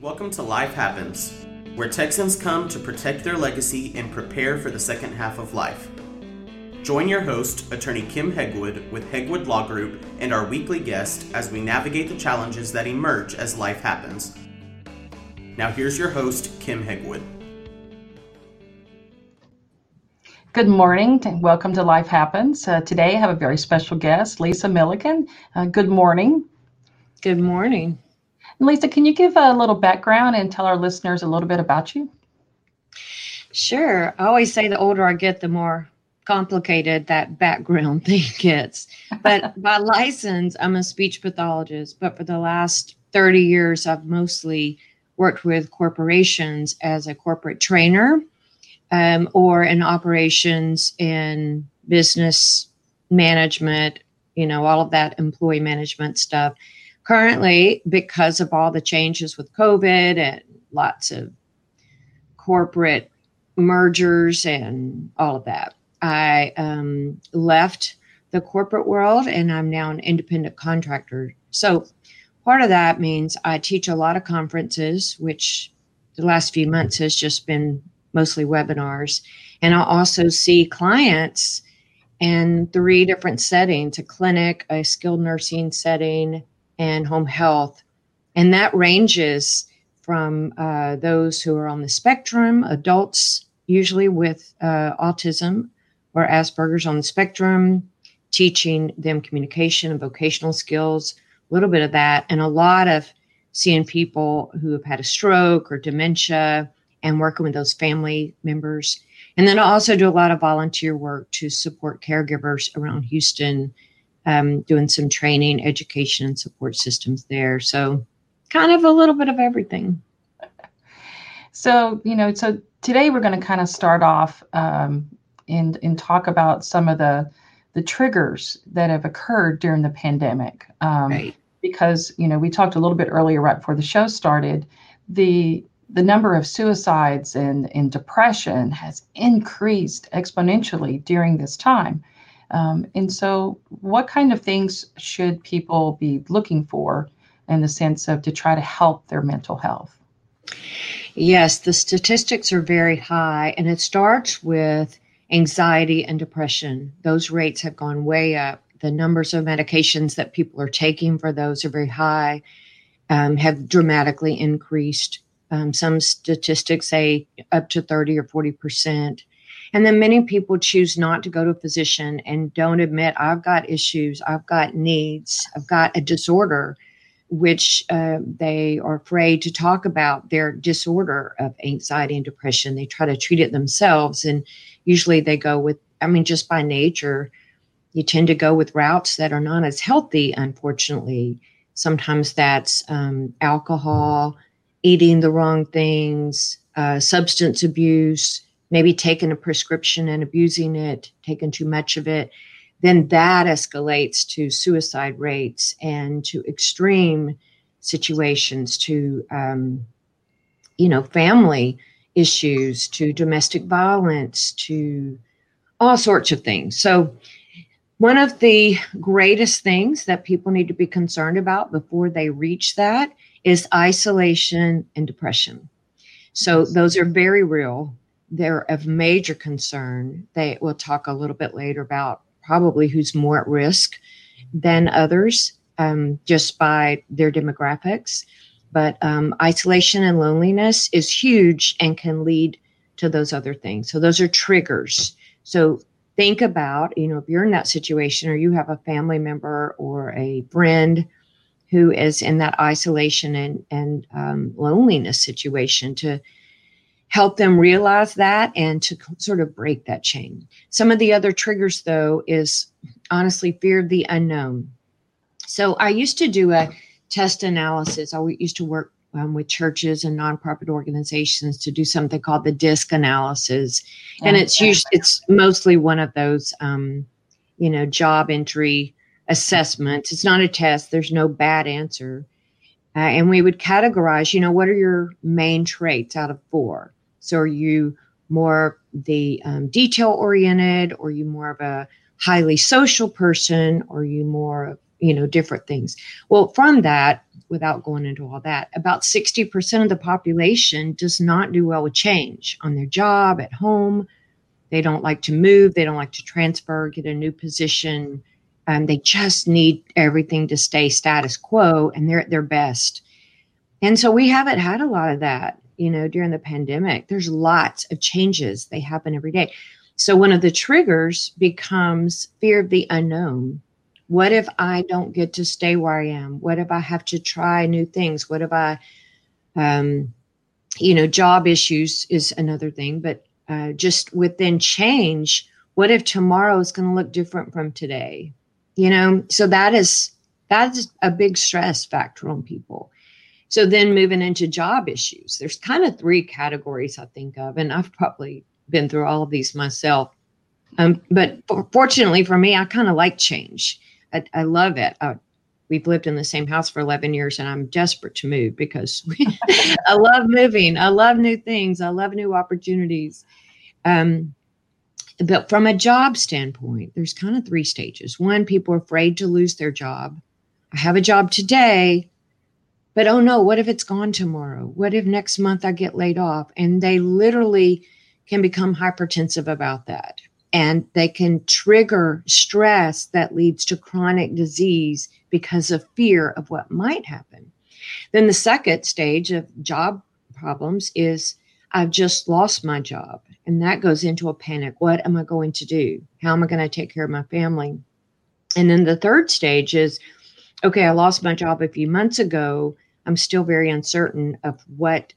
Welcome to Life Happens, where Texans come to protect their legacy and prepare for the second half of life. Join your host, attorney Kim Hegwood with Hegwood Law Group, and our weekly guest as we navigate the challenges that emerge as life happens. Now, here's your host, Kim Hegwood. Good morning. and Welcome to Life Happens. Uh, today I have a very special guest, Lisa Milliken. Uh, good morning. Good morning. Lisa, can you give a little background and tell our listeners a little bit about you? Sure. I always say the older I get, the more complicated that background thing gets. But by license, I'm a speech pathologist. But for the last 30 years, I've mostly worked with corporations as a corporate trainer um, or in operations in business management, you know, all of that employee management stuff currently, because of all the changes with COVID and lots of corporate mergers and all of that, I um, left the corporate world and I'm now an independent contractor. So part of that means I teach a lot of conferences, which the last few months has just been mostly webinars. And I also see clients in three different settings a clinic, a skilled nursing setting, and home health. And that ranges from uh, those who are on the spectrum, adults usually with uh, autism or Asperger's on the spectrum, teaching them communication and vocational skills, a little bit of that, and a lot of seeing people who have had a stroke or dementia and working with those family members. And then I also do a lot of volunteer work to support caregivers around Houston um, doing some training, education, and support systems there. So, kind of a little bit of everything. So, you know, so today we're going to kind of start off um, and and talk about some of the the triggers that have occurred during the pandemic. Um, right. Because you know, we talked a little bit earlier, right before the show started, the the number of suicides and, and depression has increased exponentially during this time. Um, and so, what kind of things should people be looking for in the sense of to try to help their mental health? Yes, the statistics are very high, and it starts with anxiety and depression. Those rates have gone way up. The numbers of medications that people are taking for those are very high, um, have dramatically increased. Um, some statistics say up to 30 or 40 percent. And then many people choose not to go to a physician and don't admit, I've got issues, I've got needs, I've got a disorder, which uh, they are afraid to talk about their disorder of anxiety and depression. They try to treat it themselves. And usually they go with, I mean, just by nature, you tend to go with routes that are not as healthy, unfortunately. Sometimes that's um, alcohol, eating the wrong things, uh, substance abuse maybe taking a prescription and abusing it, taking too much of it, then that escalates to suicide rates and to extreme situations, to, um, you know, family issues, to domestic violence, to all sorts of things. So, one of the greatest things that people need to be concerned about before they reach that is isolation and depression. So, those are very real they're of major concern. They will talk a little bit later about probably who's more at risk than others um, just by their demographics. But um, isolation and loneliness is huge and can lead to those other things. So those are triggers. So think about, you know, if you're in that situation or you have a family member or a friend who is in that isolation and, and um, loneliness situation to help them realize that and to sort of break that chain. Some of the other triggers, though, is honestly fear of the unknown. So I used to do a test analysis. I used to work um, with churches and nonprofit organizations to do something called the DISC analysis, and it's usually it's mostly one of those, um, you know, job entry assessments. It's not a test. There's no bad answer. Uh, and we would categorize, you know, what are your main traits out of four? So are you more the um, detail oriented, or you more of a highly social person, or you more you know, different things. Well, from that, without going into all that, about 60% of the population does not do well with change on their job, at home. They don't like to move, they don't like to transfer, get a new position. Um, they just need everything to stay status quo and they're at their best. And so we haven't had a lot of that, you know, during the pandemic. There's lots of changes, they happen every day. So one of the triggers becomes fear of the unknown what if I don't get to stay where I am? What if I have to try new things? What if I, um, you know, job issues is another thing, but uh, just within change, what if tomorrow is going to look different from today? You know, so that is that is a big stress factor on people. So then moving into job issues, there's kind of three categories I think of, and I've probably been through all of these myself. Um, but for, fortunately for me, I kind of like change. I, I love it. Uh, we've lived in the same house for 11 years and I'm desperate to move because I love moving. I love new things. I love new opportunities. Um, but from a job standpoint, there's kind of three stages. One, people are afraid to lose their job. I have a job today, but oh no, what if it's gone tomorrow? What if next month I get laid off? And they literally can become hypertensive about that and they can trigger stress that leads to chronic disease because of fear of what might happen. Then the second stage of job problems is I've just lost my job. And that goes into a panic. What am I going to do? How am I going to take care of my family? And then the third stage is okay, I lost my job a few months ago. I'm still very uncertain of what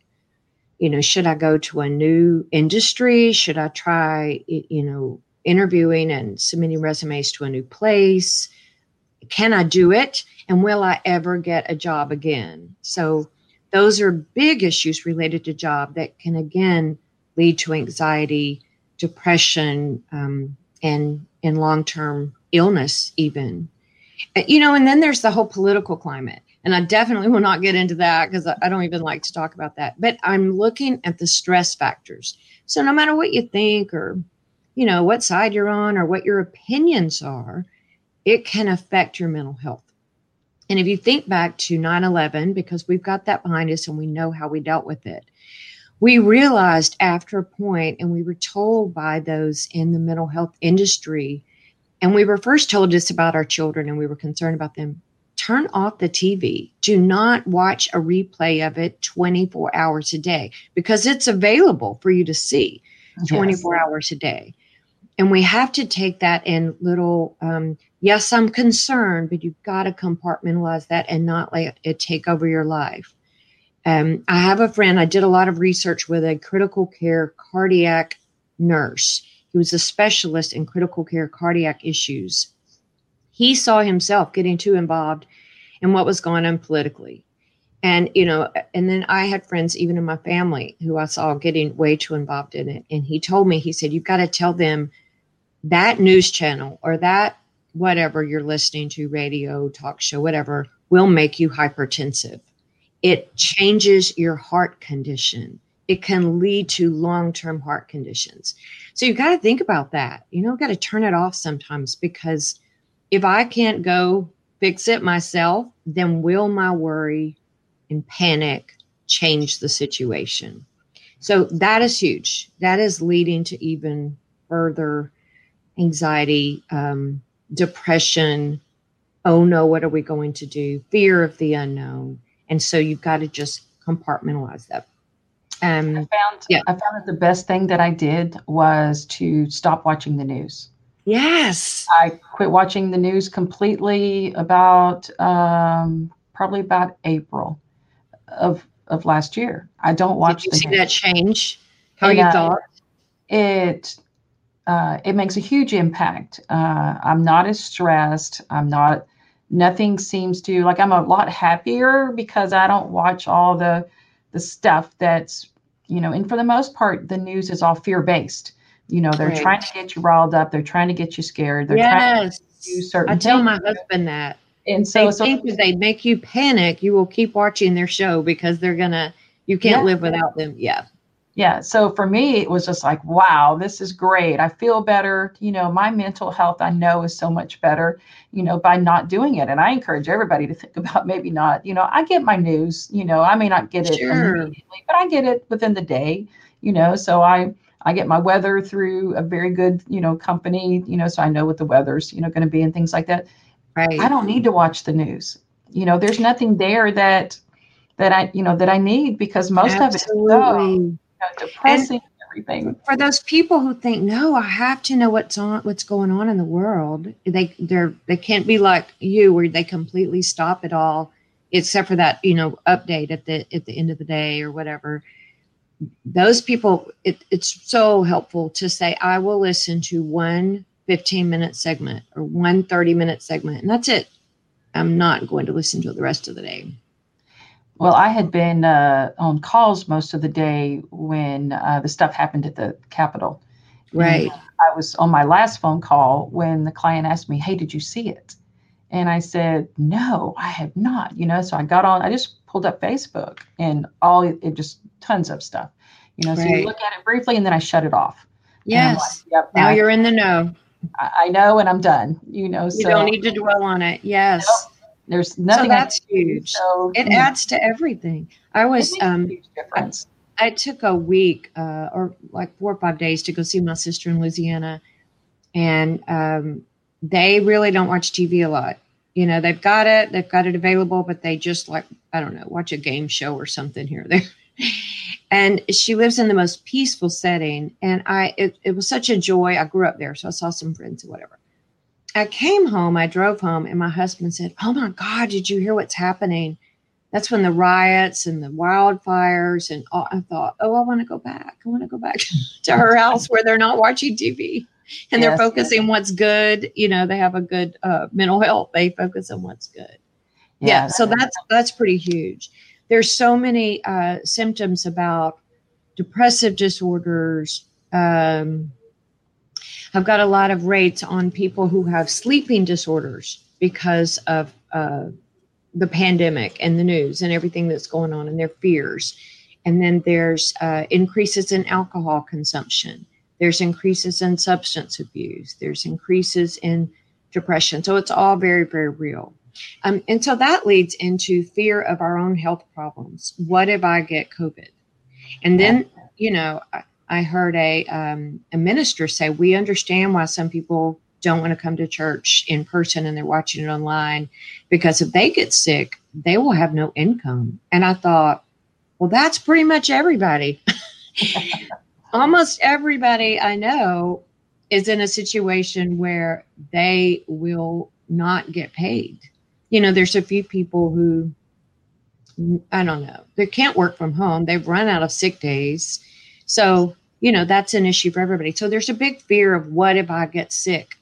you know, should I go to a new industry? Should I try, you know, interviewing and submitting resumes to a new place? Can I do it? And will I ever get a job again? So, those are big issues related to job that can again lead to anxiety, depression, um, and and long term illness even. Uh, you know, and then there's the whole political climate. And I definitely will not get into that because I don't even like to talk about that. But I'm looking at the stress factors. So no matter what you think or, you know, what side you're on or what your opinions are, it can affect your mental health. And if you think back to 9 11, because we've got that behind us and we know how we dealt with it, we realized after a point, and we were told by those in the mental health industry, and we were first told this about our children and we were concerned about them turn off the TV. Do not watch a replay of it 24 hours a day because it's available for you to see 24 yes. hours a day. And we have to take that in little, um, yes, I'm concerned, but you've got to compartmentalize that and not let it take over your life. Um, I have a friend, I did a lot of research with a critical care cardiac nurse. He was a specialist in critical care cardiac issues he saw himself getting too involved in what was going on politically. And, you know, and then I had friends, even in my family, who I saw getting way too involved in it. And he told me, he said, you've got to tell them that news channel or that whatever you're listening to, radio, talk show, whatever, will make you hypertensive. It changes your heart condition. It can lead to long term heart conditions. So you've got to think about that. You know, got to turn it off sometimes because if I can't go fix it myself, then will my worry and panic change the situation? So that is huge. That is leading to even further anxiety, um, depression. Oh no, what are we going to do? Fear of the unknown. And so you've got to just compartmentalize that. Um, I found yeah. I found that the best thing that I did was to stop watching the news. Yes. I quit watching the news completely about um, probably about April of of last year. I don't watch. Did you see news. that change? How and, you uh, thought? It uh, it makes a huge impact. Uh, I'm not as stressed. I'm not. Nothing seems to like. I'm a lot happier because I don't watch all the the stuff that's you know. And for the most part, the news is all fear based you know, they're right. trying to get you riled up. They're trying to get you scared. They're yes. trying to do certain I tell things. my husband that. And so, they so, think if they make you panic, you will keep watching their show because they're gonna you can't yeah. live without them. Yeah. yeah so for me it was just like wow this is great i feel better you know my mental health i know is so much better you know by not doing it and i encourage everybody to think about maybe not you know i get my news you know i may not get it sure. immediately but i get it within the day you know so i i get my weather through a very good you know company you know so i know what the weather's you know going to be and things like that right i don't need to watch the news you know there's nothing there that that i you know that i need because most Absolutely. of it is oh, so know, depressing and everything. For those people who think, no, I have to know what's on what's going on in the world, they they're they can't be like you where they completely stop it all, except for that, you know, update at the at the end of the day or whatever. Those people, it, it's so helpful to say, I will listen to one 15 minute segment or one 30 minute segment, and that's it. I'm not going to listen to the rest of the day. Well, I had been uh, on calls most of the day when uh, the stuff happened at the Capitol. Right. And I was on my last phone call when the client asked me, Hey, did you see it? And I said, No, I have not. You know, so I got on, I just pulled up Facebook and all it just tons of stuff. You know, right. so you look at it briefly and then I shut it off. Yes. Like, yep, now I, you're in the know. I, I, know and I'm done. You know, so you don't need to dwell on it. Yes. Nope there's nothing. So that's huge. So, it yeah. adds to everything. I was um, difference. I, I, took a week uh, or like four or five days to go see my sister in Louisiana, and um, they really don't watch TV a lot. You know, they've got it, they've got it available, but they just like I don't know, watch a game show or something here or there. And she lives in the most peaceful setting, and I it, it was such a joy. I grew up there, so I saw some friends or whatever I came home, I drove home, and my husband said, Oh my God, did you hear what's happening? That's when the riots and the wildfires, and all, I thought, Oh, I want to go back. I want to go back to her house where they're not watching TV and yes, they're focusing what's good. You know, they have a good uh, mental health, they focus on what's good. Yeah, yeah so that's that's pretty huge. There's so many uh, symptoms about depressive disorders, um, I've got a lot of rates on people who have sleeping disorders because of uh, the pandemic and the news and everything that's going on and their fears. And then there's uh, increases in alcohol consumption. There's increases in substance abuse. There's increases in depression. So it's all very, very real. Um, and so that leads into fear of our own health problems. What if I get COVID? And then, you know, I heard a um, a minister say, "We understand why some people don't want to come to church in person and they're watching it online because if they get sick, they will have no income." And I thought, well, that's pretty much everybody. Almost everybody I know is in a situation where they will not get paid. You know, there's a few people who I don't know, they can't work from home. They've run out of sick days. So you know, that's an issue for everybody. So there's a big fear of what if I get sick?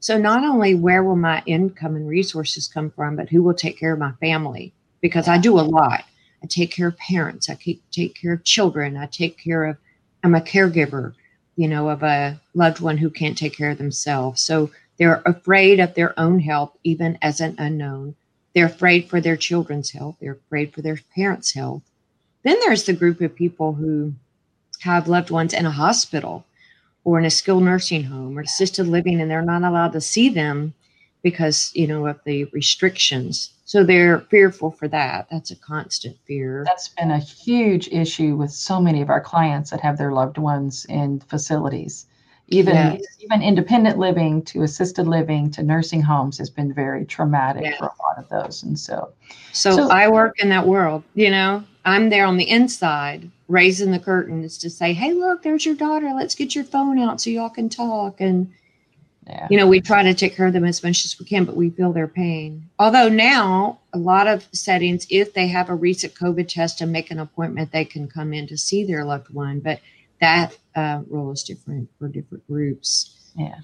So not only where will my income and resources come from, but who will take care of my family? Because I do a lot. I take care of parents. I take care of children. I take care of, I'm a caregiver, you know, of a loved one who can't take care of themselves. So they're afraid of their own health, even as an unknown. They're afraid for their children's health. They're afraid for their parents' health. Then there's the group of people who have loved ones in a hospital or in a skilled nursing home or assisted living and they're not allowed to see them because you know of the restrictions so they're fearful for that that's a constant fear that's been a huge issue with so many of our clients that have their loved ones in facilities even yes. even independent living to assisted living to nursing homes has been very traumatic yes. for a lot of those and so, so so i work in that world you know i'm there on the inside raising the curtains to say, "Hey, look, there's your daughter. Let's get your phone out so y'all can talk." And yeah. you know, we try to take care of them as much as we can, but we feel their pain. Although now, a lot of settings, if they have a recent COVID test and make an appointment, they can come in to see their loved one. But that uh, rule is different for different groups. Yeah.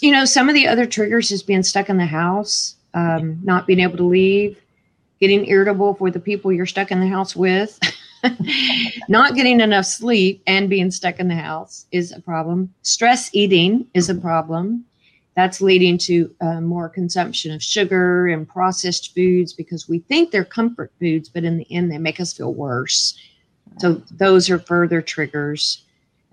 You know, some of the other triggers is being stuck in the house, um, not being able to leave, getting irritable for the people you're stuck in the house with. Not getting enough sleep and being stuck in the house is a problem. Stress eating is a problem. That's leading to uh, more consumption of sugar and processed foods because we think they're comfort foods, but in the end, they make us feel worse. So those are further triggers.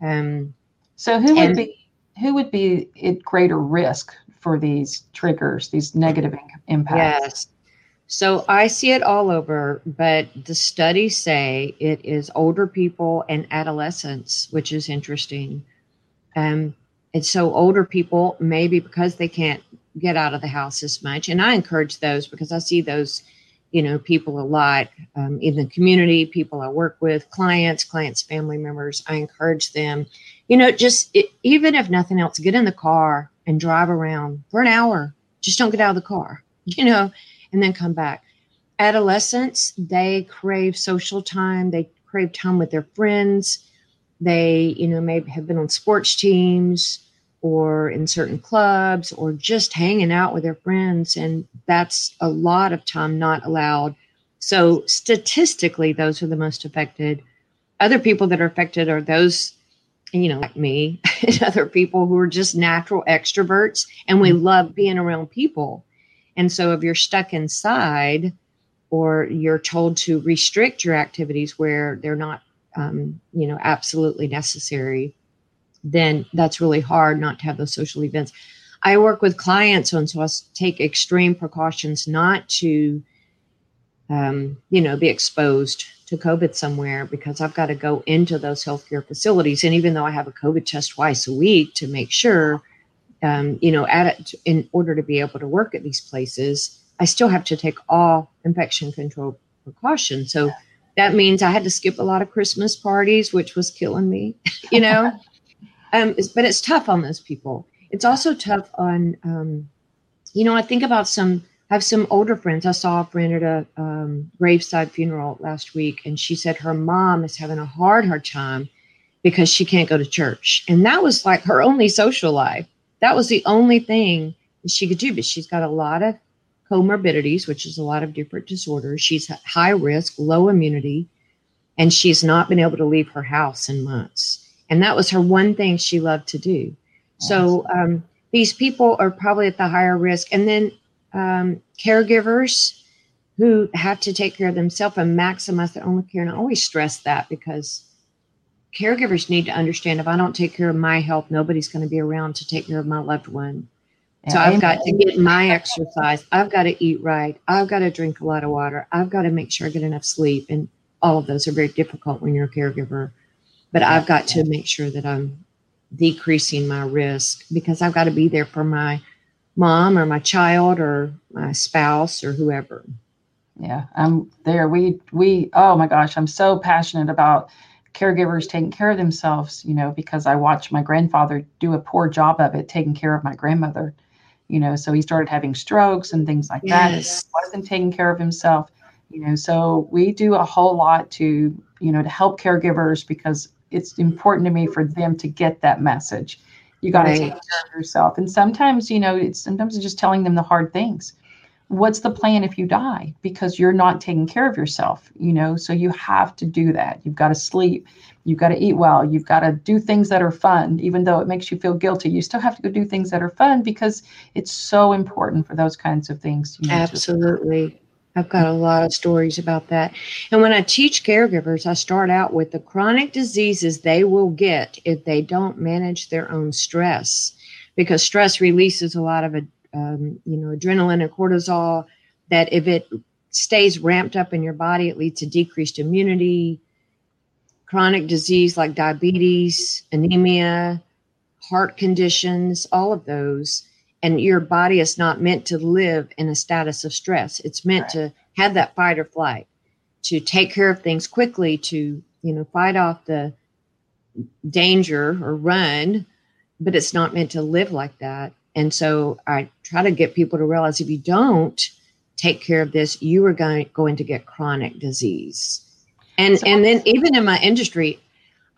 Um, so who would be who would be at greater risk for these triggers, these negative impacts? Yes. So I see it all over, but the studies say it is older people and adolescents, which is interesting. Um, and so older people, maybe because they can't get out of the house as much, and I encourage those because I see those, you know, people a lot um, in the community, people I work with, clients, clients' family members. I encourage them, you know, just it, even if nothing else, get in the car and drive around for an hour. Just don't get out of the car, you know and then come back. Adolescents, they crave social time, they crave time with their friends. They, you know, maybe have been on sports teams or in certain clubs or just hanging out with their friends. And that's a lot of time not allowed. So, statistically, those are the most affected. Other people that are affected are those, you know, like me and other people who are just natural extroverts and we mm-hmm. love being around people. And so if you're stuck inside or you're told to restrict your activities where they're not, um, you know, absolutely necessary, then that's really hard not to have those social events. I work with clients, and so I take extreme precautions not to, um, you know, be exposed to COVID somewhere because I've got to go into those healthcare facilities. And even though I have a COVID test twice a week to make sure um, you know, at it, in order to be able to work at these places, I still have to take all infection control precautions. So that means I had to skip a lot of Christmas parties, which was killing me, you know. um, it's, but it's tough on those people. It's also tough on, um, you know, I think about some. I have some older friends. I saw a friend at a um, graveside funeral last week, and she said her mom is having a hard, hard time because she can't go to church, and that was like her only social life that was the only thing she could do. But she's got a lot of comorbidities, which is a lot of different disorders. She's high risk, low immunity, and she's not been able to leave her house in months. And that was her one thing she loved to do. So um, these people are probably at the higher risk. And then um, caregivers who have to take care of themselves and maximize their own care. And I always stress that because caregivers need to understand if I don't take care of my health, nobody's going to be around to take care of my loved one. So I've got to get my exercise. I've got to eat right. I've got to drink a lot of water. I've got to make sure I get enough sleep. And all of those are very difficult when you're a caregiver. But I've got to make sure that I'm decreasing my risk because I've got to be there for my mom or my child or my spouse or whoever. Yeah, I'm there. We we oh my gosh, I'm so passionate about caregivers taking care of themselves, you know, because I watched my grandfather do a poor job of it, taking care of my grandmother, you know, so he started having strokes and things like yes. that. He wasn't taking care of himself, you know, so we do a whole lot to, you know, to help caregivers because it's important to me for them to get that message. You got to right. take care of yourself. And sometimes, you know, it's sometimes it's just telling them the hard things. What's the plan if you die? Because you're not taking care of yourself you know? So you have to do that. You've got to sleep. You've got to eat well. You've got to do things that are fun. Even though it makes you feel guilty you still have to go do things that are fun because it's so important for those kinds of things absolutely I've got a lot of stories about that. And when I teach caregivers, I start out with the chronic diseases they will get if they don't manage their own stress, because stress releases a lot of um, you know, adrenaline and cortisol, that if it stays ramped up in your body, it leads to decreased immunity, chronic disease like diabetes, anemia, heart conditions, all of those. And your body is not meant to live in a status of stress. It's meant right. to have that fight or flight, to take care of things quickly, to, you know, fight off the danger or run, but it's not meant to live like that. And so I try to get people to realize if you don't take care of this, you are going, going to get chronic disease. And so, and then even in my industry,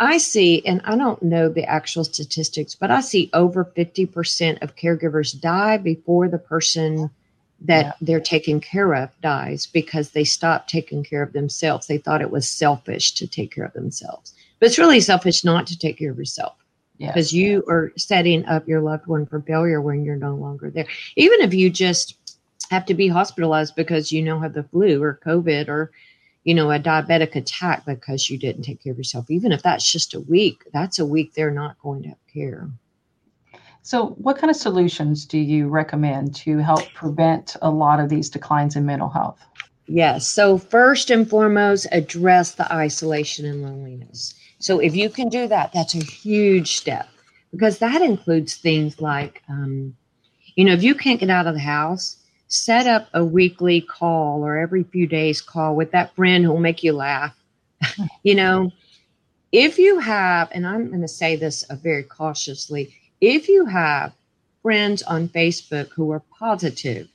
I see, and I don't know the actual statistics, but I see over 50% of caregivers die before the person that yeah. they're taking care of dies because they stopped taking care of themselves. They thought it was selfish to take care of themselves. But it's really selfish not to take care of yourself because you are setting up your loved one for failure when you're no longer there. Even if you just have to be hospitalized because you know have the flu or COVID or you know, a diabetic attack because you didn't take care of yourself. Even if that's just a week, that's a week they're not going to have care. So, what kind of solutions do you recommend to help prevent a lot of these declines in mental health? Yes. So, first and foremost, address the isolation and loneliness. So, if you can do that, that's a huge step because that includes things like, um, you know, if you can't get out of the house, set up a weekly call or every few days call with that friend who will make you laugh. you know, if you have, and I'm going to say this uh, very cautiously, if you have friends on Facebook who are positive,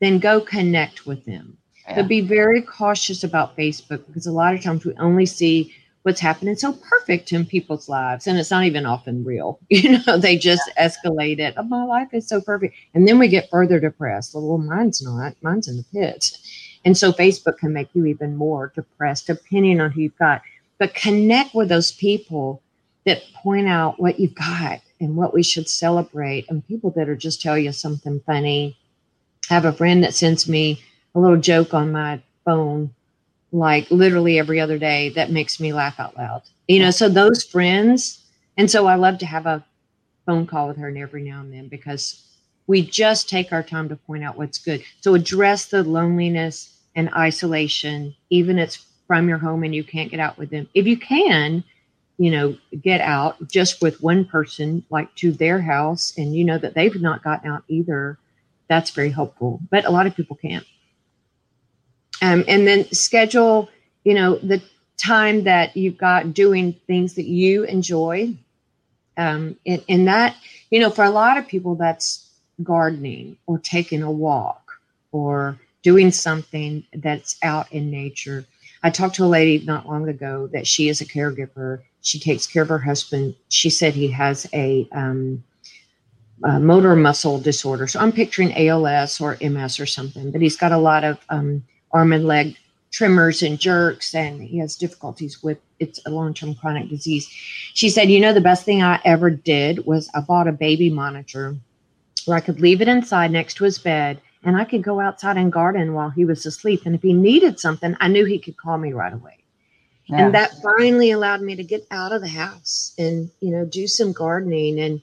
then go connect with them. Yeah. But be very cautious about Facebook because a lot of times we only see what's happening. So perfect in people's lives and it's not even often real. You know they just yeah. escalate it. Oh, my life is so perfect. And then we get further depressed. Well mine's not. Mine's in the pits. And so facebook can make you even more depressed depending on who you've got. But connect with those people that point out what you've got and what we should celebrate and people that are just tell you something funny. I have a friend that sends me a little joke on my phone like literally every other day that makes me laugh out loud you know so those friends and so i love to have a phone call with her every now and then because we just take our time to point out what's good so address the loneliness and isolation even it's from your home and you can't get out with them if you can you know, get out just with one person, like to their house, and you know that they've not gotten out either, that's very helpful. But a lot of people can't. Um, and then schedule, you know, the time that you've got doing things that you enjoy. Um, and, and that, you know, for a lot of people, that's gardening or taking a walk or doing something that's out in nature. I talked to a lady not long ago that she is a caregiver she takes care of her husband. She said he has a, um, motor muscle disorder. So I'm picturing ALS or MS or something, but he's got a lot of um, arm and leg tremors and jerks, and he has difficulties with it's a long term chronic disease. She said, You know, the best thing I ever did was I bought a baby monitor where I could leave it inside next to his bed and I could go outside and garden while he was asleep. And if he needed something, I knew he could call me right away. And that finally allowed me to get out of the house and, you know, do some gardening and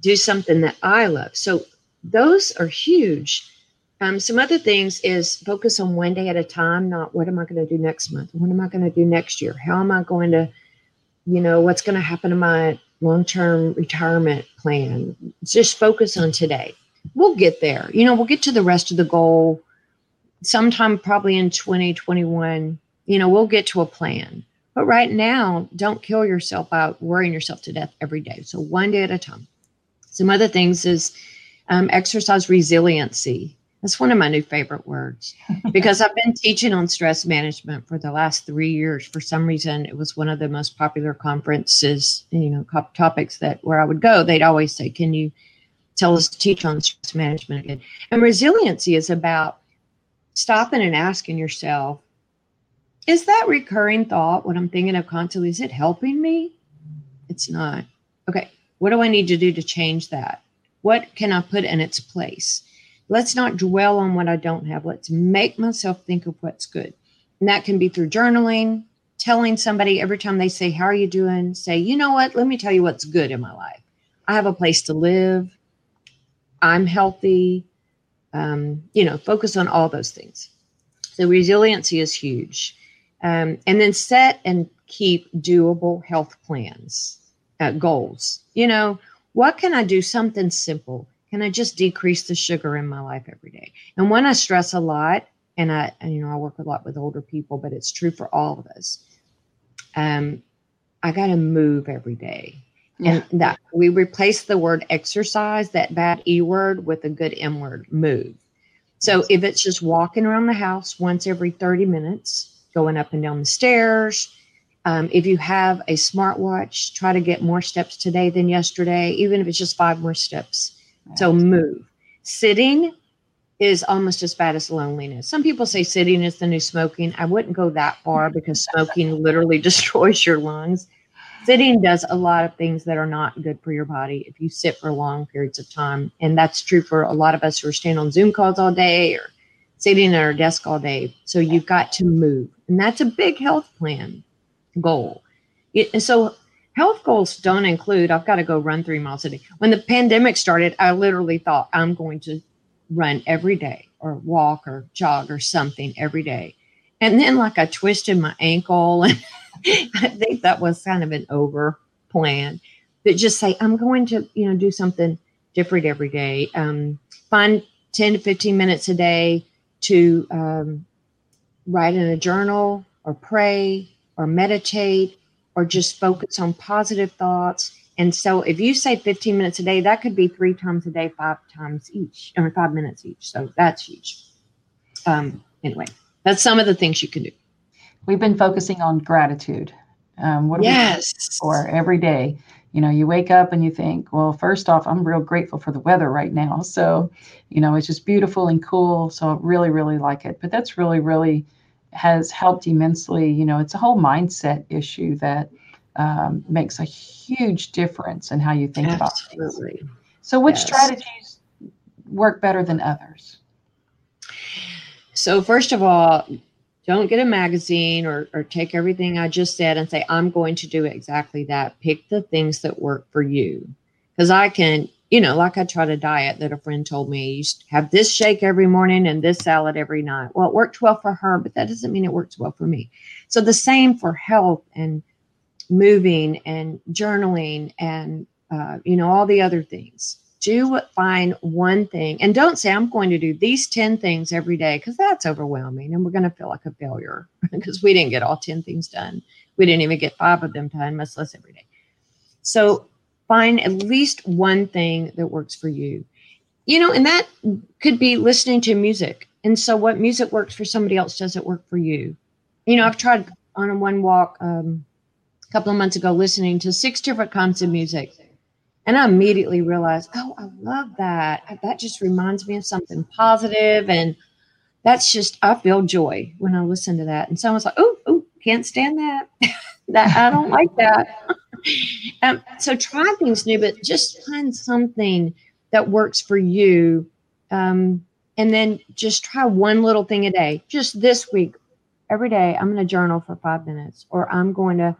do something that I love. So those are huge. Um, some other things is focus on one day at a time, not what am I going to do next month? What am I going to do next year? How am I going to, you know, what's going to happen to my long term retirement plan? Just focus on today. We'll get there. You know, we'll get to the rest of the goal sometime probably in 2021 you know, we'll get to a plan. But right now, don't kill yourself out worrying yourself to death every day. So one day at a time. Some other things is um, exercise resiliency. That's one of my new favorite words because I've been teaching on stress management for the last three years. For some reason, it was one of the most popular conferences, you know, topics that where I would go. They'd always say, "Can you tell us to teach on stress management again?" And resiliency is about stopping and asking yourself, is that recurring thought, what I'm thinking of constantly, is it helping me? It's not. Okay, what do I need to do to change that? What can I put in its place? Let's not dwell on what I don't have. Let's make myself think of what's good. And that can be through journaling, telling somebody every time they say, How are you doing? Say, You know what? Let me tell you what's good in my life. I have a place to live. I'm healthy. Um, you know, focus on all those things. So resiliency is huge. Um, and then set and keep doable health plans, uh, goals. You know, what can I do? Something simple. Can I just decrease the sugar in my life every day? And when I stress a lot, and I, and, you know, I work a lot with older people, but it's true for all of us. Um, I got to move every day. And that we replace the word exercise, that bad E word, with a good M word, move. So if it's just walking around the house once every 30 minutes, going up and down the stairs. Um, if you have a smartwatch, try to get more steps today than yesterday, even if it's just five more steps. Right. So move. Sitting is almost as bad as loneliness. Some people say sitting is the new smoking. I wouldn't go that far because smoking literally destroys your lungs. Sitting does a lot of things that are not good for your body if you sit for long periods of time. And that's true for a lot of us who are staying on Zoom calls all day or sitting at our desk all day. So you've got to move. And that's a big health plan goal. It, and so health goals don't include, I've got to go run three miles a day. When the pandemic started, I literally thought I'm going to run every day or walk or jog or something every day. And then like I twisted my ankle and I think that was kind of an over plan. But just say, I'm going to, you know, do something different every day. Um, find 10 to 15 minutes a day to um, write in a journal or pray or meditate or just focus on positive thoughts. And so if you say 15 minutes a day, that could be three times a day, five times each, or five minutes each. So that's huge. Um, anyway, that's some of the things you can do. We've been focusing on gratitude. Um, what yes. for every day? You know, you wake up and you think, well, first off, I'm real grateful for the weather right now. So, you know, it's just beautiful and cool. So I really, really like it. But that's really, really has helped immensely. You know, it's a whole mindset issue that um, makes a huge difference in how you think Absolutely. about things. So, which Yes. strategies work better than others? So first of all, don't get a magazine or, or take everything I just said and say, I'm going to do exactly that. Pick the things that work for you. Because I can, you know, like I tried a diet that a friend told me, you have this shake every morning and this salad every night. Well, it worked well for her, but that doesn't mean it works well for me. So the same for health and moving and journaling and, uh, you know, all the other things do find one thing and don't say i'm going to do these 10 things every day because that's overwhelming and we're going to feel like a failure because we didn't get all 10 things done we didn't even get five of them done much less every day so find at least one thing that works for you you know and that could be listening to music and so what music works for somebody else doesn't work for you you know i've tried on a one walk um, a couple of months ago listening to six different kinds of music and I immediately realized, oh, I love that. That just reminds me of something positive, And that's just, I feel joy when I listen to that. And someone's like, oh, oh, can't stand that. that I don't like that. um, so try things new, but just find something that works for you. Um, and then just try one little thing a day. Just this week, every day, I'm going to journal for five minutes, or I'm going to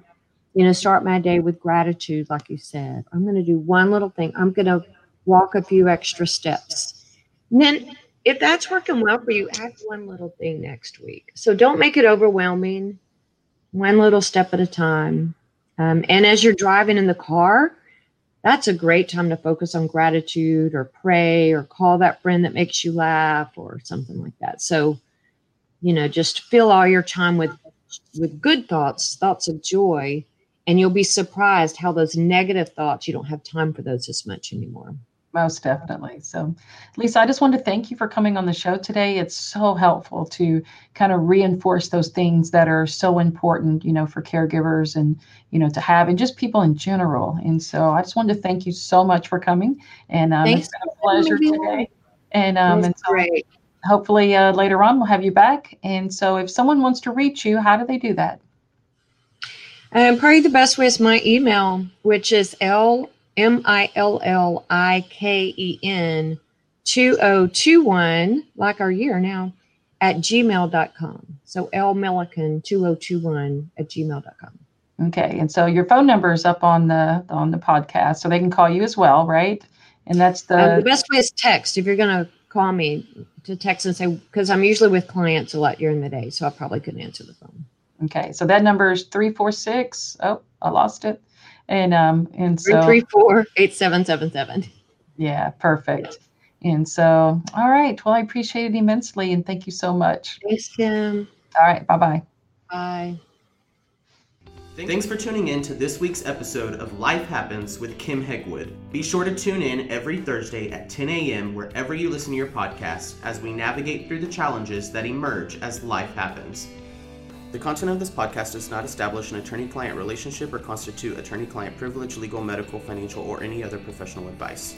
you know, start my day with gratitude, like you said. I'm going to do one little thing. I'm going to walk a few extra steps. And then, if that's working well for you, add one little thing next week. So don't make it overwhelming. One little step at a time. Um, and as you're driving in the car, that's a great time to focus on gratitude or pray or call that friend that makes you laugh or something like that. So, you know, just fill all your time with with good thoughts, thoughts of joy, and you'll be surprised how those negative thoughts you don't have time for those as much anymore Most definitely. So, Lisa, I just wanted to thank you for coming on the show today. It's so helpful to kind of reinforce those things that are so important, you know, for caregivers and, you know, to have and just people in general. And so I just wanted to thank you so much for coming. And um, Thanks it's been a pleasure for having me. today. And, um, and so great hopefully uh, later on we'll have you back. And so if someone wants to reach you, how do they do that? and probably the best way is my email which is l m i l l i k e n 2021 like our year now at gmail.com so l milliken 2021 at gmail.com Okay. And so your phone number is up on the on the podcast, so they can call you as well, right? And that's the Um, the best way is text if you're going to call me to text and say because i'm usually with clients a lot during the day so i probably couldn't answer the phone Okay, so that number is three four six. Oh, I lost it. And um and so 334-8777 yeah, perfect. And so all right, well I appreciate it immensely and thank you so much. thanks kim All right, bye bye. bye Thanks for tuning in to this week's episode of Life Happens with Kim Hegwood. Be sure to tune in every Thursday at 10 a.m. wherever you listen to your podcast as we navigate through the challenges that emerge as life happens. The content of this podcast does not establish an attorney client relationship or constitute attorney client privilege, legal, medical, financial, or any other professional advice.